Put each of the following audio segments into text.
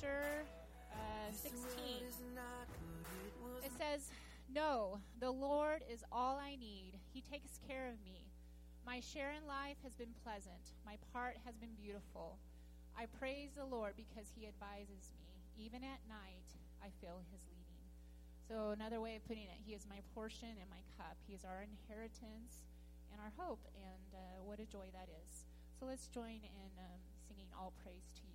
chapter uh, 16. It says, No, the Lord is all I need. He takes care of me. My share in life has been pleasant. My part has been beautiful. I praise the Lord because he advises me. Even at night, I feel his leading. So, another way of putting it, he is my portion and my cup. He is our inheritance and our hope. And uh, what a joy that is. So, let's join in um, singing All Praise to You.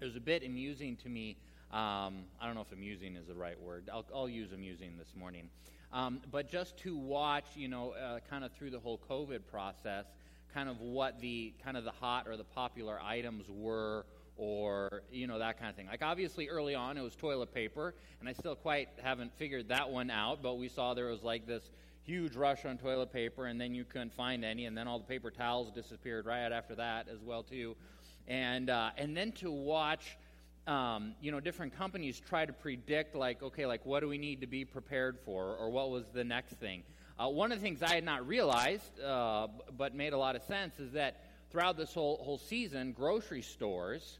It was a bit amusing to me. Um, I don't know if amusing is the right word. I'll, I'll use amusing this morning. Um, but just to watch, you know, uh, kind of through the whole COVID process, kind of what the kind of the hot or the popular items were or you know that kind of thing like obviously early on it was toilet paper and i still quite haven't figured that one out but we saw there was like this huge rush on toilet paper and then you couldn't find any and then all the paper towels disappeared right after that as well too and uh, and then to watch um, you know different companies try to predict like okay like what do we need to be prepared for or what was the next thing uh, one of the things i had not realized uh, but made a lot of sense is that throughout this whole, whole season grocery stores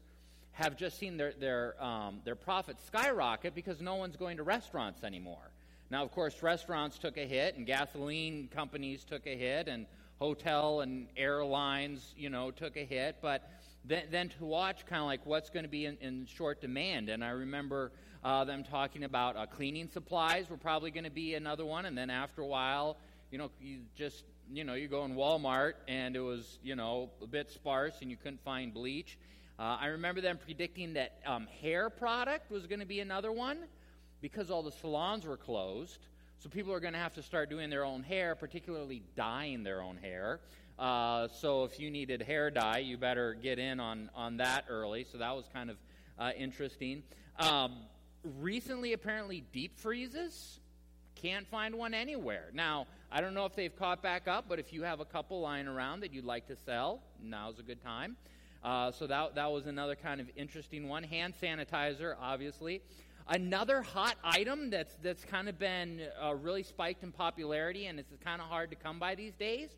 have just seen their, their, um, their profits skyrocket because no one's going to restaurants anymore now, of course, restaurants took a hit, and gasoline companies took a hit, and hotel and airlines, you know, took a hit. But then, then to watch kind of like what's going to be in, in, short demand, and I remember uh, them talking about uh, cleaning supplies were probably going to be another one, and then after a while, you know, you just you know, you go in Walmart and it was, you know, a bit sparse and you couldn't find bleach. Uh, I remember them predicting that um, hair product was going to be another one because all the salons were closed, so people are going to have to start doing their own hair, particularly dyeing their own hair. Uh, so if you needed hair dye, you better get in on, on that early. So that was kind of uh, interesting. Um, recently, apparently, deep freezes. Can't find one anywhere. Now, I don't know if they've caught back up, but if you have a couple lying around that you'd like to sell, now's a good time. Uh, so that, that was another kind of interesting one. Hand sanitizer, obviously. Another hot item that's, that's kind of been uh, really spiked in popularity and it's kind of hard to come by these days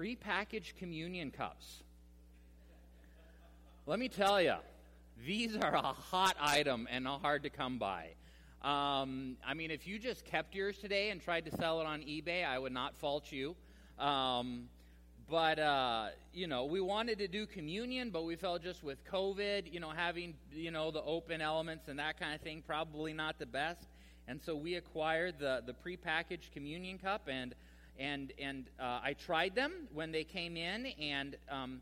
prepackaged communion cups. Let me tell you, these are a hot item and hard to come by. Um, I mean, if you just kept yours today and tried to sell it on eBay, I would not fault you. Um, but uh, you know we wanted to do communion but we felt just with covid you know having you know the open elements and that kind of thing probably not the best and so we acquired the the prepackaged communion cup and and and uh, i tried them when they came in and um,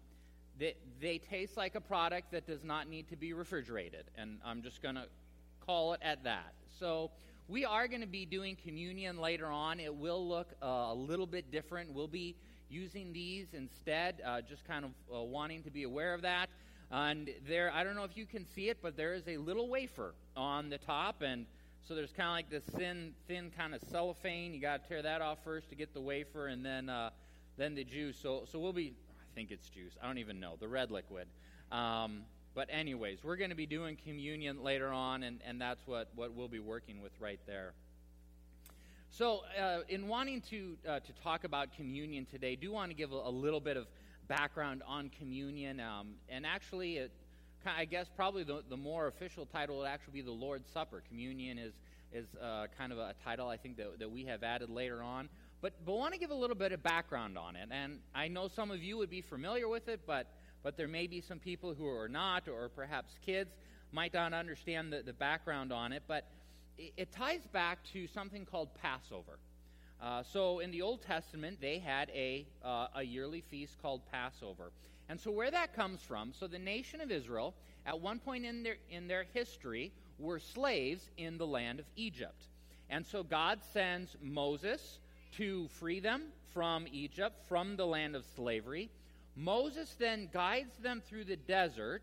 they, they taste like a product that does not need to be refrigerated and i'm just going to call it at that. So we are going to be doing communion later on. It will look uh, a little bit different. We'll be using these instead, uh, just kind of uh, wanting to be aware of that. And there, I don't know if you can see it, but there is a little wafer on the top, and so there's kind of like this thin, thin kind of cellophane. You got to tear that off first to get the wafer, and then, uh, then the juice. So, so we'll be, I think it's juice. I don't even know the red liquid. Um, but anyways, we're going to be doing communion later on, and, and that's what, what we'll be working with right there. So, uh, in wanting to, uh, to talk about communion today, do want to give a, a little bit of background on communion. Um, and actually, it, I guess probably the, the more official title would actually be the Lord's Supper. Communion is, is uh, kind of a title I think that, that we have added later on. But, but want to give a little bit of background on it. And I know some of you would be familiar with it, but, but there may be some people who are not, or perhaps kids might not understand the, the background on it. But it ties back to something called Passover. Uh, so in the Old Testament, they had a, uh, a yearly feast called Passover. And so where that comes from, so the nation of Israel, at one point in their, in their history, were slaves in the land of Egypt. And so God sends Moses to free them from Egypt, from the land of slavery. Moses then guides them through the desert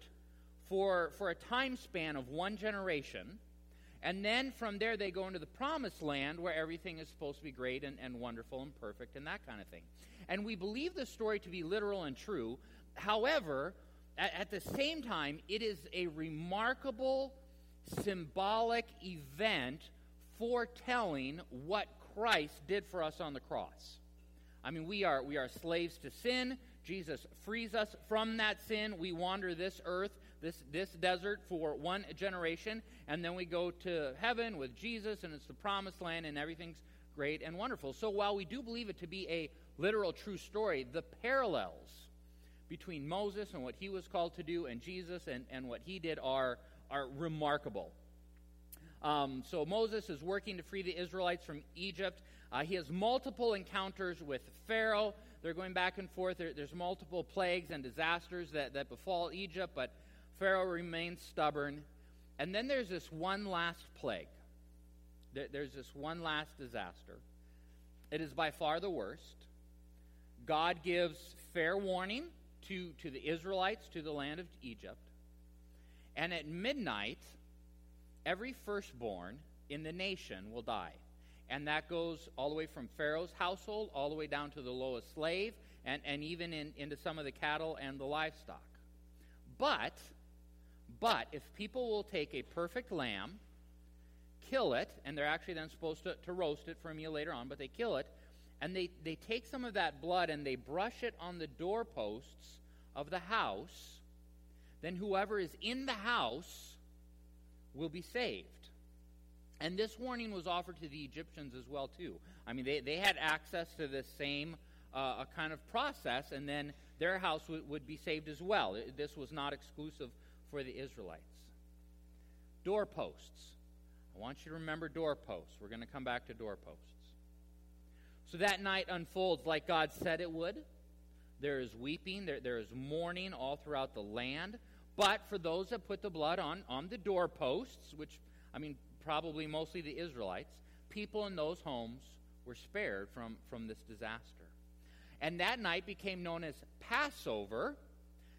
for, for a time span of one generation. And then from there, they go into the promised land where everything is supposed to be great and, and wonderful and perfect and that kind of thing. And we believe the story to be literal and true. However, at, at the same time, it is a remarkable symbolic event foretelling what Christ did for us on the cross. I mean, we are, we are slaves to sin. Jesus frees us from that sin. We wander this earth, this, this desert for one generation, and then we go to heaven with Jesus, and it's the promised land, and everything's great and wonderful. So while we do believe it to be a literal true story, the parallels between Moses and what he was called to do and Jesus and, and what he did are, are remarkable. Um, so Moses is working to free the Israelites from Egypt. Uh, he has multiple encounters with Pharaoh. They're going back and forth. There, there's multiple plagues and disasters that, that befall Egypt, but Pharaoh remains stubborn. And then there's this one last plague. There, there's this one last disaster. It is by far the worst. God gives fair warning to, to the Israelites, to the land of Egypt. And at midnight, every firstborn in the nation will die. And that goes all the way from Pharaoh's household all the way down to the lowest slave and, and even in, into some of the cattle and the livestock. But, but, if people will take a perfect lamb, kill it, and they're actually then supposed to, to roast it for a meal later on, but they kill it, and they, they take some of that blood and they brush it on the doorposts of the house, then whoever is in the house will be saved. And this warning was offered to the Egyptians as well, too. I mean, they, they had access to this same uh, kind of process, and then their house w- would be saved as well. This was not exclusive for the Israelites. Doorposts. I want you to remember doorposts. We're going to come back to doorposts. So that night unfolds like God said it would. There is weeping, there, there is mourning all throughout the land. But for those that put the blood on, on the doorposts, which, I mean, probably mostly the Israelites, people in those homes were spared from, from this disaster. And that night became known as Passover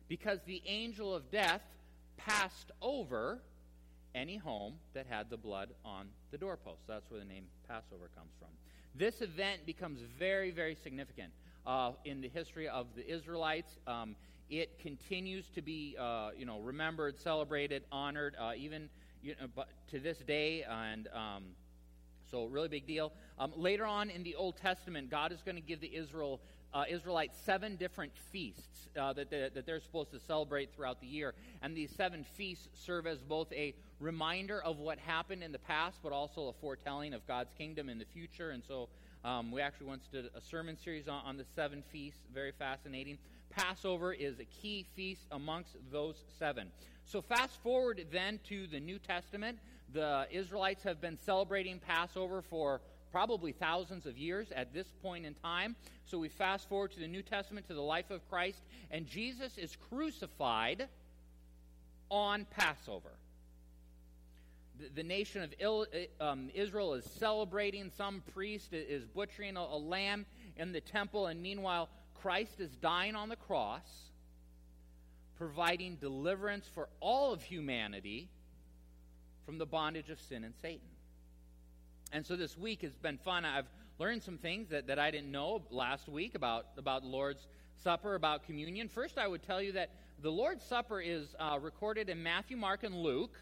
because the angel of death passed over any home that had the blood on the doorpost. That's where the name Passover comes from. This event becomes very, very significant uh, in the history of the Israelites. Um, it continues to be, uh, you know, remembered, celebrated, honored, uh, even you know, but to this day, and um, so really big deal. Um, later on in the Old Testament, God is going to give the Israel uh, Israelites seven different feasts uh, that, they, that they're supposed to celebrate throughout the year. And these seven feasts serve as both a reminder of what happened in the past, but also a foretelling of God's kingdom in the future. And so um, we actually once did a sermon series on, on the seven feasts, very fascinating. Passover is a key feast amongst those seven. So, fast forward then to the New Testament. The Israelites have been celebrating Passover for probably thousands of years at this point in time. So we fast forward to the New Testament, to the life of Christ, and Jesus is crucified on Passover. The, nation of um, Israel is celebrating. Some priest is butchering a, lamb in the temple, and meanwhile, Christ is dying on the cross, providing deliverance for all of humanity from the bondage of sin and Satan. And so this week has been fun. I've learned some things that, that I didn't know last week about, about the Lord's Supper, about communion. First, I would tell you that the Lord's Supper is uh, recorded in Matthew, Mark, and Luke,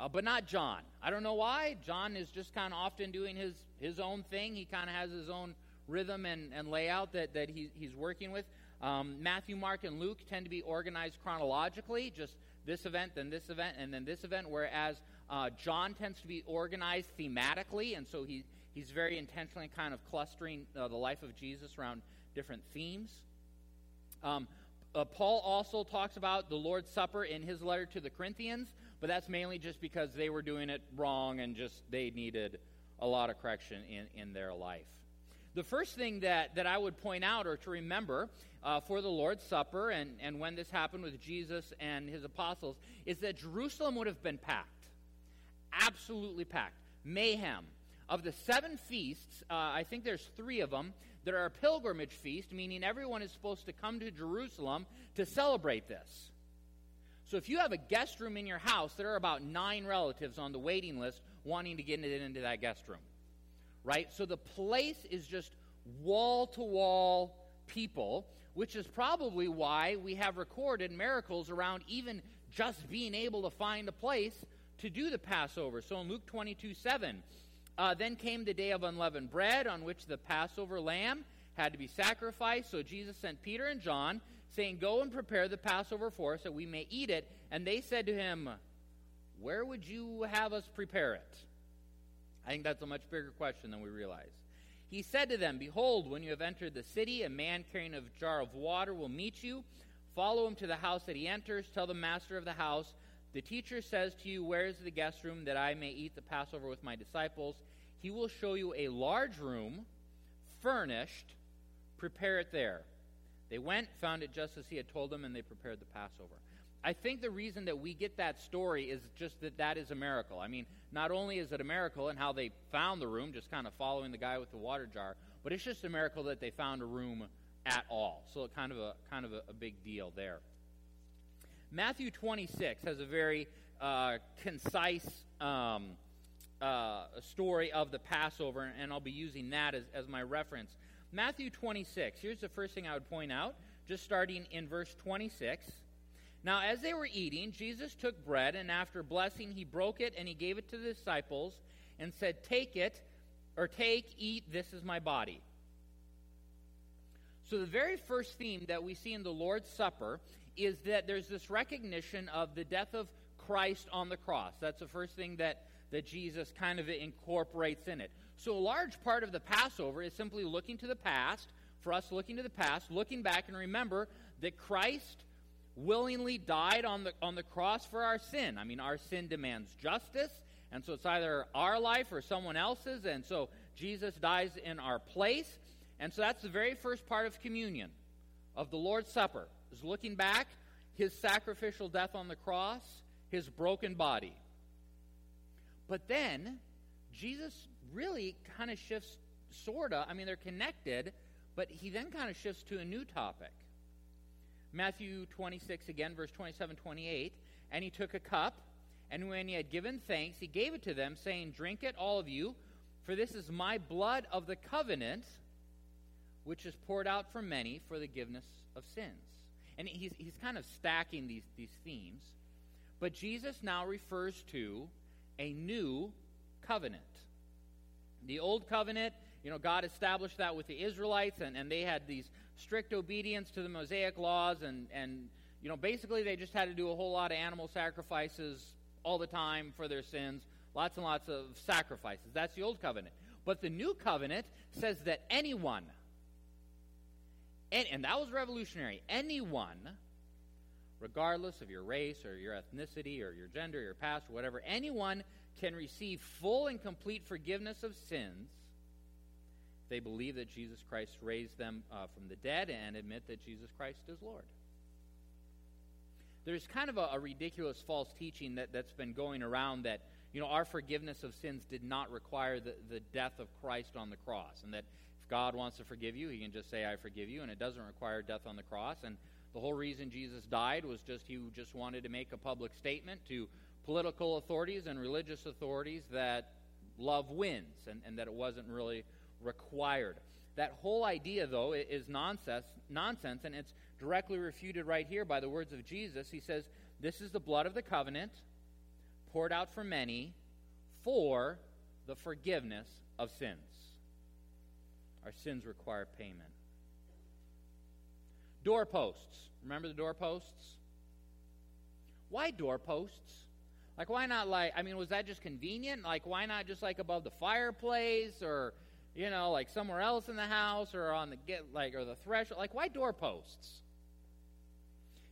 uh, but not John. I don't know why. John is just kind of often doing his, his own thing. He kind of has his own rhythm and, and layout that, that he, he's working with. Um, Matthew, Mark, and Luke tend to be organized chronologically, just this event, then this event, and then this event, whereas uh, John tends to be organized thematically, and so he, he's very intentionally kind of clustering uh, the life of Jesus around different themes. Um, uh, Paul also talks about the Lord's Supper in his letter to the Corinthians, but that's mainly just because they were doing it wrong and just they needed a lot of correction in, in their life. The first thing that, that I would point out or to remember uh, for the Lord's Supper and, and when this happened with Jesus and his apostles is that Jerusalem would have been packed. Absolutely packed. Mayhem. Of the seven feasts, uh, I think there's three of them that are a pilgrimage feast, meaning everyone is supposed to come to Jerusalem to celebrate this. So if you have a guest room in your house, there are about nine relatives on the waiting list wanting to get into that guest room. Right? So the place is just wall to wall people, which is probably why we have recorded miracles around even just being able to find a place to do the Passover. So in Luke 22 7, uh, then came the day of unleavened bread on which the Passover lamb had to be sacrificed. So Jesus sent Peter and John, saying, Go and prepare the Passover for us that we may eat it. And they said to him, Where would you have us prepare it? I think that's a much bigger question than we realize. He said to them, Behold, when you have entered the city, a man carrying a jar of water will meet you. Follow him to the house that he enters. Tell the master of the house, The teacher says to you, Where is the guest room that I may eat the Passover with my disciples? He will show you a large room, furnished. Prepare it there. They went, found it just as he had told them, and they prepared the Passover. I think the reason that we get that story is just that that is a miracle. I mean, not only is it a miracle in how they found the room, just kind of following the guy with the water jar, but it's just a miracle that they found a room at all. So kind of a kind of a, a big deal there. Matthew 26 has a very uh, concise um, uh, story of the Passover, and I'll be using that as, as my reference. Matthew 26. Here's the first thing I would point out, just starting in verse 26. Now, as they were eating, Jesus took bread, and after blessing, he broke it and he gave it to the disciples and said, Take it, or take, eat, this is my body. So, the very first theme that we see in the Lord's Supper is that there's this recognition of the death of Christ on the cross. That's the first thing that, that Jesus kind of incorporates in it. So, a large part of the Passover is simply looking to the past, for us looking to the past, looking back and remember that Christ willingly died on the, on the cross for our sin. I mean, our sin demands justice, and so it's either our life or someone else's, and so Jesus dies in our place. And so that's the very first part of communion, of the Lord's Supper, is looking back, his sacrificial death on the cross, his broken body. But then, Jesus really kind of shifts, sort of, I mean, they're connected, but he then kind of shifts to a new topic. Matthew 26, again, verse 27 28. And he took a cup, and when he had given thanks, he gave it to them, saying, Drink it, all of you, for this is my blood of the covenant, which is poured out for many for the forgiveness of sins. And he's, he's kind of stacking these, these themes. But Jesus now refers to a new covenant. The old covenant, you know, God established that with the Israelites, and, and they had these strict obedience to the Mosaic laws, and, and you know, basically they just had to do a whole lot of animal sacrifices all the time for their sins, lots and lots of sacrifices. That's the old covenant. But the new covenant says that anyone, and, and that was revolutionary, anyone, regardless of your race or your ethnicity or your gender, your past, or whatever, anyone can receive full and complete forgiveness of sins they believe that Jesus Christ raised them uh, from the dead and admit that Jesus Christ is Lord. There's kind of a, a ridiculous false teaching that, that's been going around that, you know, our forgiveness of sins did not require the, the death of Christ on the cross. And that if God wants to forgive you, he can just say, I forgive you, and it doesn't require death on the cross. And the whole reason Jesus died was just he just wanted to make a public statement to political authorities and religious authorities that love wins and, and that it wasn't really required. That whole idea, though, is nonsense, nonsense, and it's directly refuted right here by the words of Jesus. He says, This is the blood of the covenant poured out for many for the forgiveness of sins. Our sins require payment. Doorposts. Remember the doorposts? Why doorposts? Like, why not, like, I mean, was that just convenient? Like, why not just, like, above the fireplace or you know, like somewhere else in the house or on the get like or the threshold. Like why doorposts?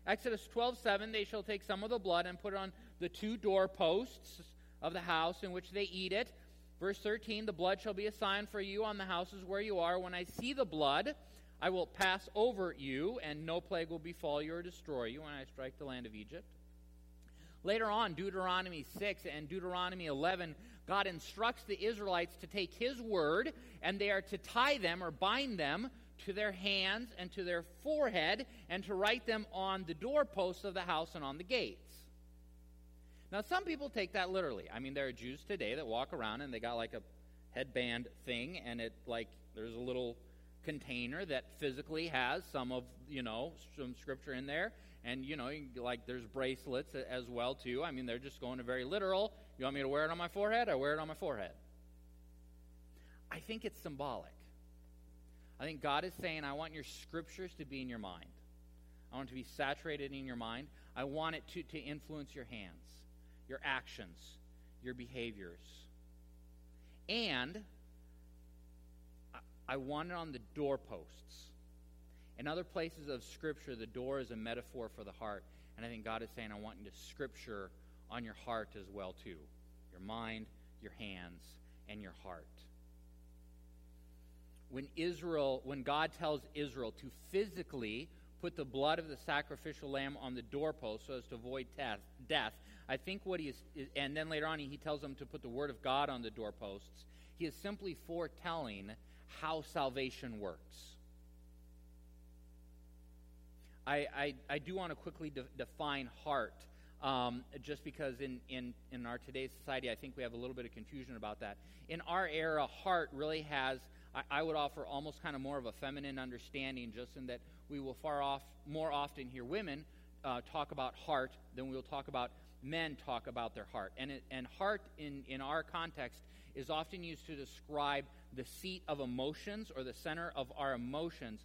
Exodus 12:7 they shall take some of the blood and put it on the two doorposts of the house in which they eat it. Verse 13 the blood shall be a sign for you on the houses where you are when I see the blood I will pass over you and no plague will befall you or destroy you when I strike the land of Egypt. Later on, Deuteronomy 6 and Deuteronomy 11 God instructs the Israelites to take His word and they are to tie them or bind them to their hands and to their forehead and to write them on the doorposts of the house and on the gates. Now, some people take that literally. I mean, there are Jews today that walk around and they got like a headband thing, and it like there's a little container that physically has some of you know some scripture in there, and you know like there's bracelets as well too. I mean, they're just going to very literal. You want me to wear it on my forehead? I wear it on my forehead. I think it's symbolic. I think God is saying, I want your scriptures to be in your mind. I want it to be saturated in your mind. I want it to, to influence your hands your actions, your behaviors. And I want it on the doorposts. In other places of Scripture, the door is a metaphor for the heart. And I think God is saying, I want you to Scripture on your heart as well, too. Your mind, your hands, and your heart. When Israel, when God tells Israel to physically put the blood of the sacrificial lamb on the doorpost so as to avoid death, I think what he is, and then later on he tells them to put the word of God on the doorposts. He is simply foretelling how salvation works. I, I, I do want to quickly de- define heart, um, just because in, in, in our today's society, I think we have a little bit of confusion about that. In our era, heart really has, I, I would offer almost kind of more of a feminine understanding, just in that we will far off more often hear women uh, talk about heart than we will talk about men talk about their heart. And, it, and heart, in, in our context, is often used to describe the seat of emotions or the center of our emotions.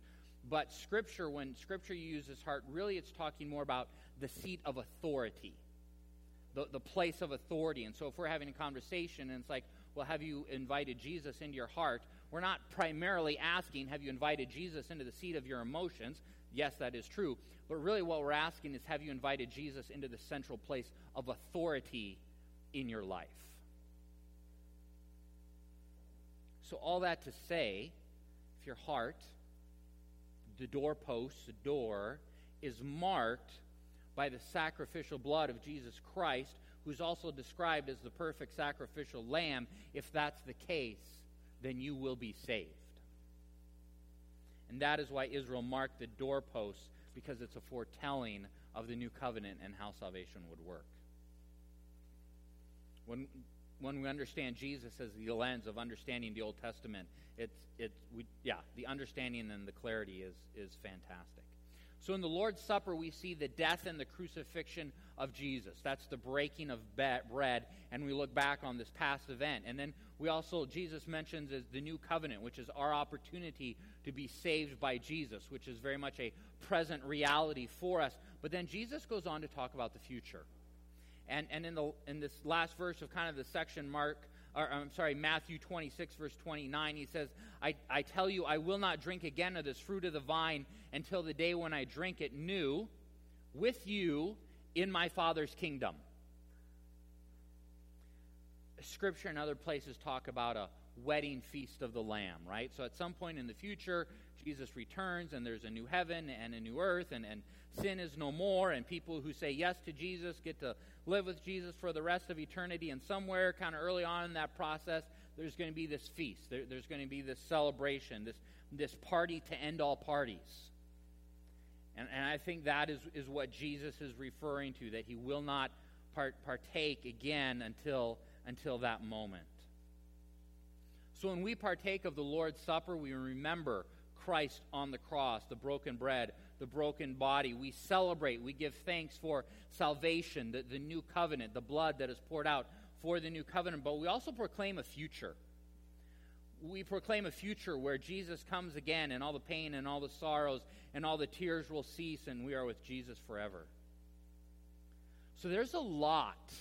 But Scripture, when Scripture uses heart, really it's talking more about the seat of authority, the, the place of authority. And so if we're having a conversation and it's like, well, have you invited Jesus into your heart? We're not primarily asking, have you invited Jesus into the seat of your emotions? Yes, that is true. But really, what we're asking is have you invited Jesus into the central place of authority in your life? So, all that to say, if your heart, the doorpost, the door, is marked by the sacrificial blood of Jesus Christ, who's also described as the perfect sacrificial lamb, if that's the case, then you will be saved. And that is why Israel marked the doorposts, because it's a foretelling of the new covenant and how salvation would work. When, when we understand Jesus as the lens of understanding the Old Testament, it's, it's we, yeah, the understanding and the clarity is, is fantastic. So in the Lord's Supper, we see the death and the crucifixion of Jesus. That's the breaking of bread, and we look back on this past event. And then we also, Jesus mentions as the new covenant, which is our opportunity to be saved by Jesus, which is very much a present reality for us. But then Jesus goes on to talk about the future. And, and in, the, in this last verse of kind of the section, Mark, or I'm sorry, Matthew 26, verse 29, he says, I, I tell you, I will not drink again of this fruit of the vine until the day when I drink it new with you in my Father's kingdom. Scripture and other places talk about a wedding feast of the Lamb, right? So at some point in the future, Jesus returns and there's a new heaven and a new earth and, and sin is no more, and people who say yes to Jesus get to live with Jesus for the rest of eternity. And somewhere, kind of early on in that process, there's going to be this feast. There, there's going to be this celebration, this, this party to end all parties. And, and I think that is, is what Jesus is referring to, that he will not part, partake again until, until that moment. So when we partake of the Lord's Supper, we remember Christ on the cross, the broken bread, the broken body. We celebrate, we give thanks for salvation, the, the new covenant, the blood that is poured out for the new covenant. But we also proclaim a future. We proclaim a future where Jesus comes again and all the pain and all the sorrows and all the tears will cease and we are with Jesus forever. So there's a lot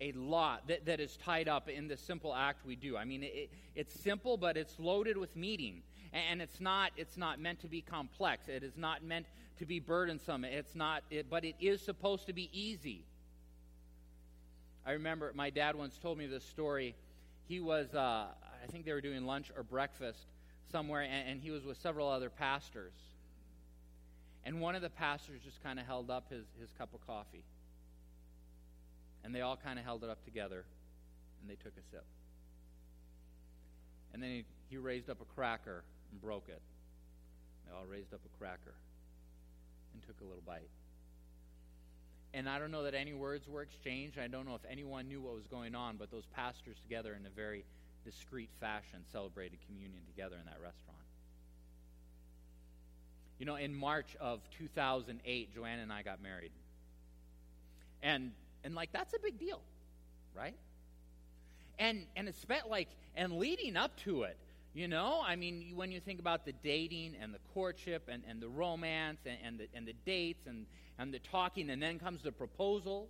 a lot that, that is tied up in the simple act we do. I mean, it, it's simple, but it's loaded with meaning. And it's not, it's not meant to be complex. It is not meant to be burdensome. It's not, it, but it is supposed to be easy. I remember my dad once told me this story. He was, uh, I think they were doing lunch or breakfast somewhere, and, and he was with several other pastors. And one of the pastors just kind of held up his, his cup of coffee. And they all kind of held it up together. And they took a sip. And then he, he raised up a cracker and broke it. They all raised up a cracker and took a little bite. And I don't know that any words were exchanged. I don't know if anyone knew what was going on, but those pastors together in a very discreet fashion celebrated communion together in that restaurant. You know, in March of 2008, Joanna and I got married. And and like that's a big deal, right? And and it's spent like and leading up to it, you know, I mean, when you think about the dating and the courtship and, and the romance and, and, the, and the dates and, and the talking, and then comes the proposal,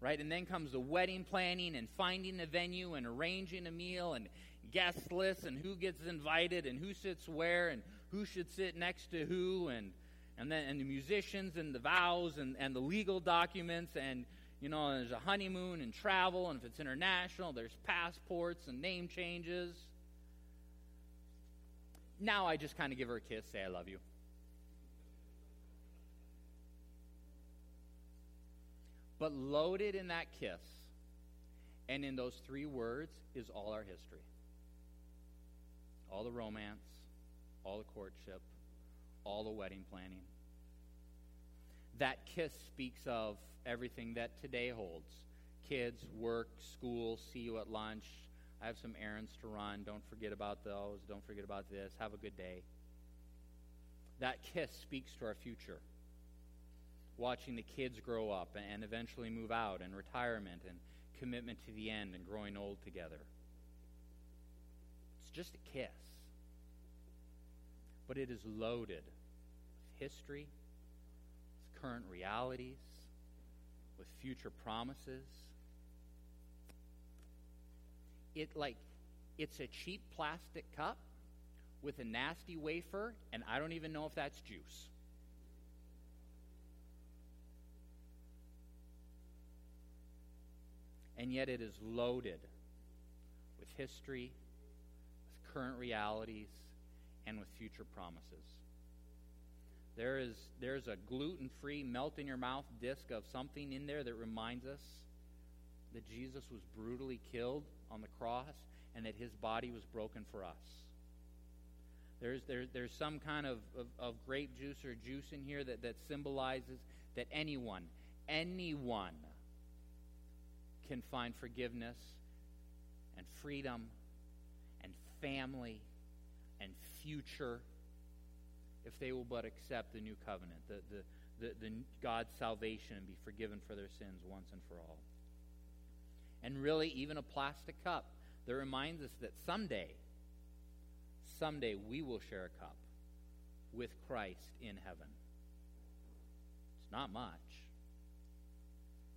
right? And then comes the wedding planning and finding the venue and arranging a meal and guest lists and who gets invited and who sits where and who should sit next to who and, and then and the musicians and the vows and, and the legal documents and you know there's a honeymoon and travel and if it's international there's passports and name changes now I just kind of give her a kiss, say, I love you. But loaded in that kiss and in those three words is all our history all the romance, all the courtship, all the wedding planning. That kiss speaks of everything that today holds kids, work, school, see you at lunch, I have some errands to run. Don't forget about those. Don't forget about this. Have a good day. That kiss speaks to our future. Watching the kids grow up and eventually move out, and retirement, and commitment to the end, and growing old together. It's just a kiss. But it is loaded with history, current realities, with future promises it like it's a cheap plastic cup with a nasty wafer, and I don't even know if that's juice. And yet it is loaded with history, with current realities, and with future promises. There is there's a gluten-free melt in your mouth disc of something in there that reminds us that Jesus was brutally killed on the cross and that his body was broken for us. There's, there, there's some kind of, of, of grape juice or juice in here that, that symbolizes that anyone, anyone can find forgiveness and freedom and family and future if they will but accept the new covenant, the, the, the, the God's salvation and be forgiven for their sins once and for all and really even a plastic cup that reminds us that someday, someday we will share a cup with Christ in heaven. It's not much,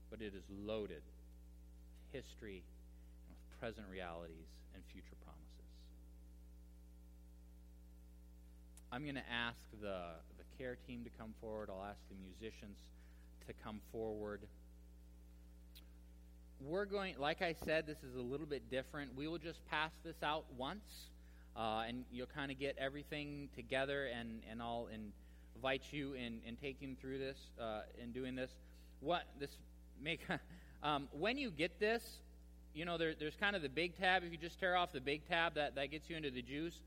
but it is loaded with history and with present realities and future promises. I'm going to ask the, the care team to come forward. I'll ask the musicians to come forward we're going, like I said, this is a little bit different. We will just pass this out once, uh, and you'll kind of get everything together, and, and I'll invite you in, in taking through this, uh, in doing this. What this make, um, when you get this, you know, there, there's kind of the big tab. If you just tear off the big tab, that, that gets you into the juice.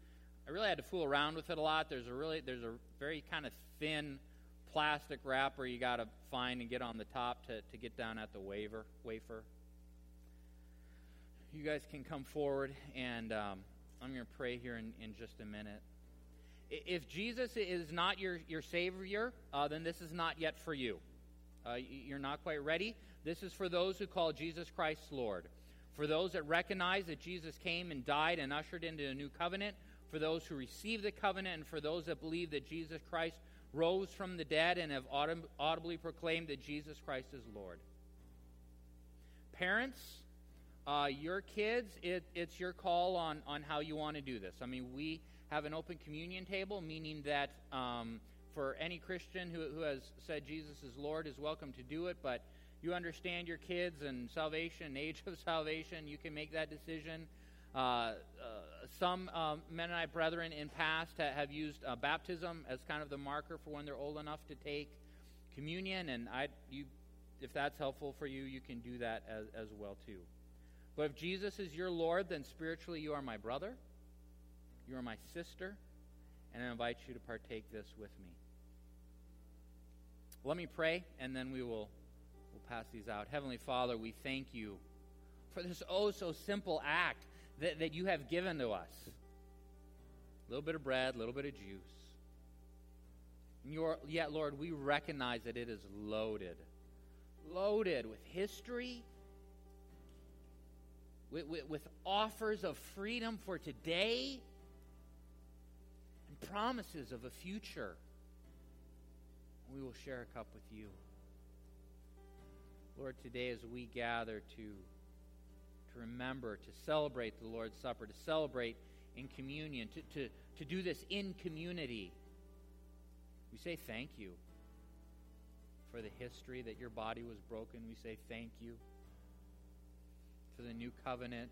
I really had to fool around with it a lot. There's a really, there's a very kind of thin plastic wrapper you got to find and get on the top to, to get down at the wafer. wafer you guys can come forward, and um, I'm going to pray here in, in just a minute. If Jesus is not your, your Savior, uh, then this is not yet for you. Uh, you're not quite ready. This is for those who call Jesus Christ Lord. For those that recognize that Jesus came and died and ushered into a new covenant. For those who receive the covenant, and for those that believe that Jesus Christ rose from the dead and have audibly proclaimed that Jesus Christ is Lord. Parents, uh, your kids, it, it's your call on, on how you want to do this. I mean, we have an open communion table, meaning that um, for any Christian who, who has said Jesus is Lord is welcome to do it, but you understand your kids and salvation, age of salvation, you can make that decision. Uh, uh, some um, Mennonite brethren in past have used uh, baptism as kind of the marker for when they're old enough to take communion, and I, you, if that's helpful for you, you can do that as, as well too. But if Jesus is your Lord, then spiritually you are my brother, you are my sister, and I invite you to partake this with me. Let me pray, and then we will we'll pass these out. Heavenly Father, we thank you for this oh so simple act that, that you have given to us. A little bit of bread, a little bit of juice. And yet, Lord, we recognize that it is loaded. Loaded with history, with, with, with offers of freedom for today, and promises of a future. We will share a cup with you. Lord, today as we gather to, remember, to celebrate the Lord's Supper, to celebrate in communion, to, to, to do this in community, we say thank you for the history that your body was broken. We say thank you for the new covenant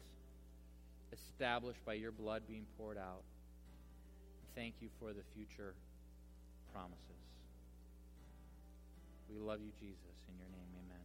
established by your blood being poured out. Thank you for the future promises. We love you, Jesus. In your name, amen.